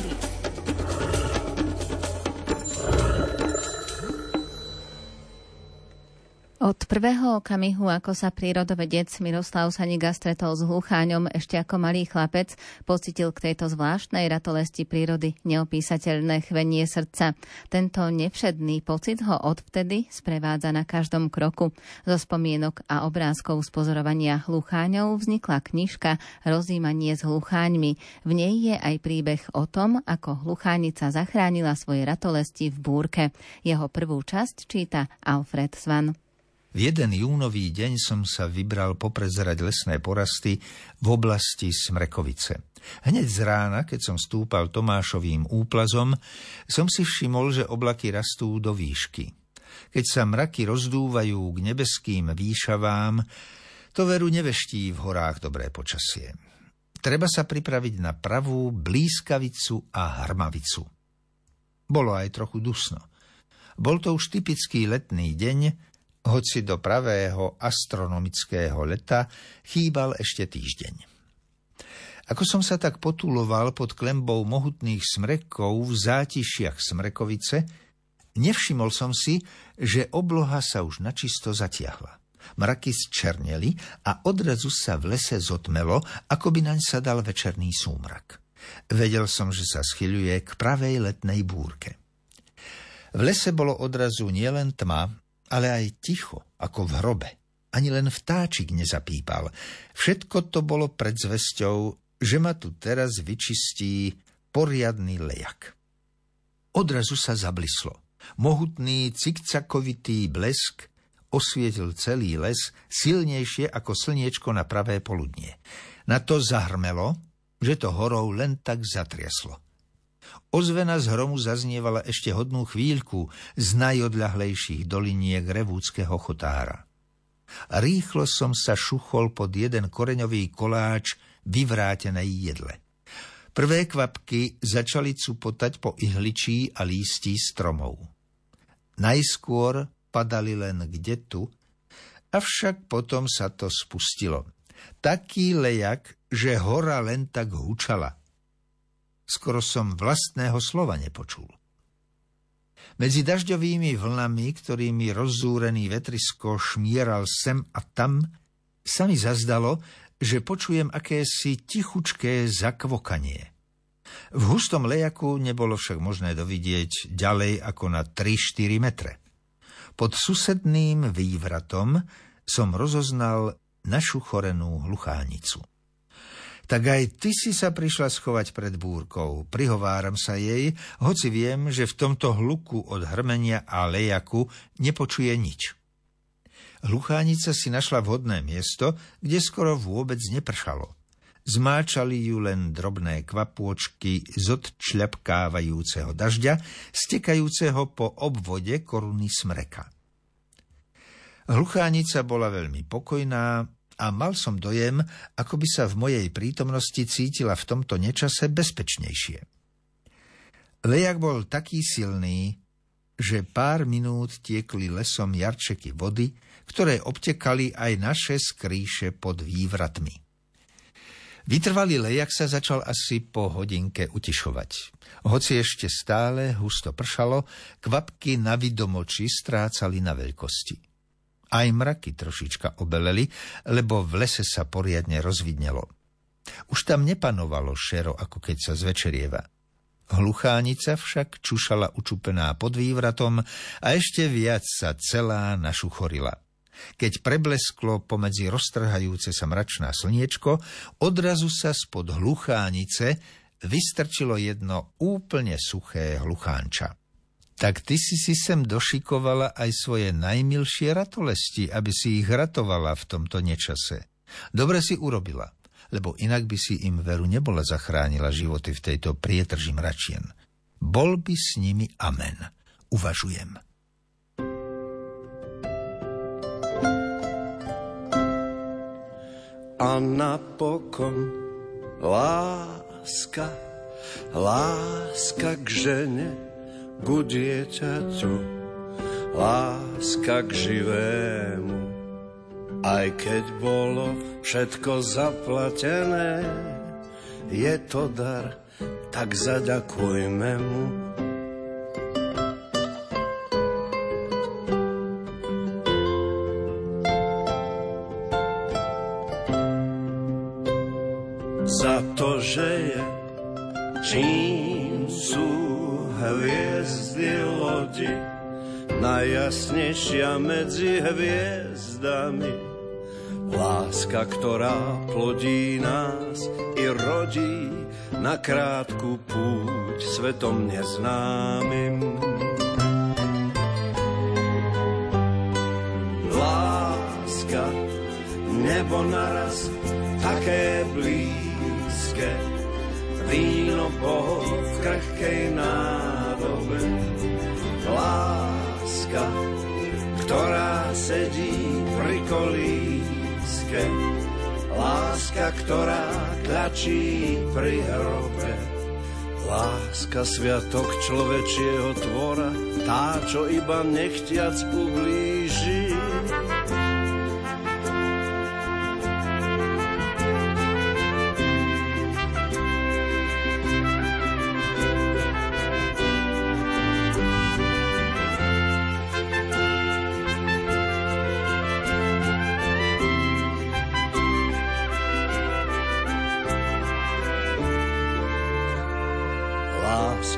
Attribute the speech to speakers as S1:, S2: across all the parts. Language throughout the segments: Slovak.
S1: prírody. Od prvého okamihu, ako sa prírodovedec Miroslav Saniga stretol s hlucháňom ešte ako malý chlapec, pocitil k tejto zvláštnej ratolesti prírody neopísateľné chvenie srdca. Tento nevšedný pocit ho odvtedy sprevádza na každom kroku. Zo spomienok a obrázkov z pozorovania hlucháňov vznikla knižka Rozímanie s hlucháňmi. V nej je aj príbeh o tom, ako hluchánica zachránila svoje ratolesti v búrke. Jeho prvú časť číta Alfred Svan.
S2: V jeden júnový deň som sa vybral poprezerať lesné porasty v oblasti Smrekovice. Hneď z rána, keď som stúpal Tomášovým úplazom, som si všimol, že oblaky rastú do výšky. Keď sa mraky rozdúvajú k nebeským výšavám, to veru neveští v horách dobré počasie. Treba sa pripraviť na pravú blízkavicu a hrmavicu. Bolo aj trochu dusno. Bol to už typický letný deň, hoci do pravého astronomického leta chýbal ešte týždeň. Ako som sa tak potuloval pod klembou mohutných smrekov v zátišiach Smrekovice, nevšimol som si, že obloha sa už načisto zatiahla. Mraky zčerneli a odrazu sa v lese zotmelo, ako by naň sa dal večerný súmrak. Vedel som, že sa schyľuje k pravej letnej búrke. V lese bolo odrazu nielen tma, ale aj ticho, ako v hrobe. Ani len vtáčik nezapípal. Všetko to bolo pred zvesťou, že ma tu teraz vyčistí poriadny lejak. Odrazu sa zablislo. Mohutný cikcakovitý blesk osvietil celý les silnejšie ako slniečko na pravé poludnie. Na to zahrmelo, že to horou len tak zatriaslo. Ozvena z hromu zaznievala ešte hodnú chvíľku z najodľahlejších doliniek revúckého chotára. Rýchlo som sa šuchol pod jeden koreňový koláč vyvrátenej jedle. Prvé kvapky začali cupotať po ihličí a lístí stromov. Najskôr padali len kde tu, avšak potom sa to spustilo. Taký lejak, že hora len tak hučala skoro som vlastného slova nepočul. Medzi dažďovými vlnami, ktorými rozzúrený vetrisko šmieral sem a tam, sa mi zazdalo, že počujem akési tichučké zakvokanie. V hustom lejaku nebolo však možné dovidieť ďalej ako na 3-4 metre. Pod susedným vývratom som rozoznal našu chorenú hluchánicu tak aj ty si sa prišla schovať pred búrkou. Prihováram sa jej, hoci viem, že v tomto hluku od hrmenia a lejaku nepočuje nič. Hluchánica si našla vhodné miesto, kde skoro vôbec nepršalo. Zmáčali ju len drobné kvapôčky z odčľapkávajúceho dažďa, stekajúceho po obvode koruny smreka. Hluchánica bola veľmi pokojná, a mal som dojem, ako by sa v mojej prítomnosti cítila v tomto nečase bezpečnejšie. Lejak bol taký silný, že pár minút tiekli lesom jarčeky vody, ktoré obtekali aj naše skrýše pod vývratmi. Vytrvalý lejak sa začal asi po hodinke utišovať. Hoci ešte stále husto pršalo, kvapky na vidomoči strácali na veľkosti. Aj mraky trošička obeleli, lebo v lese sa poriadne rozvidnelo. Už tam nepanovalo šero, ako keď sa zvečerieva. Hluchánica však čušala učupená pod vývratom a ešte viac sa celá našuchorila. Keď preblesklo pomedzi roztrhajúce sa mračná slniečko, odrazu sa spod hluchánice vystrčilo jedno úplne suché hluchánča tak ty si si sem došikovala aj svoje najmilšie ratolesti, aby si ich ratovala v tomto nečase. Dobre si urobila, lebo inak by si im veru nebola zachránila životy v tejto prietrži mračien. Bol by s nimi amen. Uvažujem.
S3: A napokon láska, láska k žene, ku dieťaťu, láska k živému. Aj keď bolo všetko zaplatené, je to dar, tak zaďakujme mu. Za to, že je čím sú hviezdy lodi, najjasnejšia medzi hviezdami. Láska, ktorá plodí nás i rodí na krátku púť svetom neznámym. Láska, nebo naraz také blízke, víno Boh v krehkej nádobe. Ktorá sedí pri kolíske, Láska, ktorá tlačí pri hrobe. Láska, sviatok človečieho tvora, tá, čo iba nechtiac ublíži.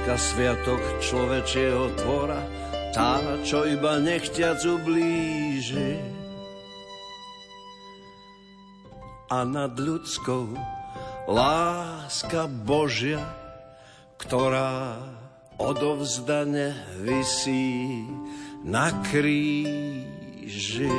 S3: Láska sviatok človečieho tvora, tá, čo iba nechťac ublíži. A nad ľudskou láska Božia, ktorá odovzdane visí na kríži.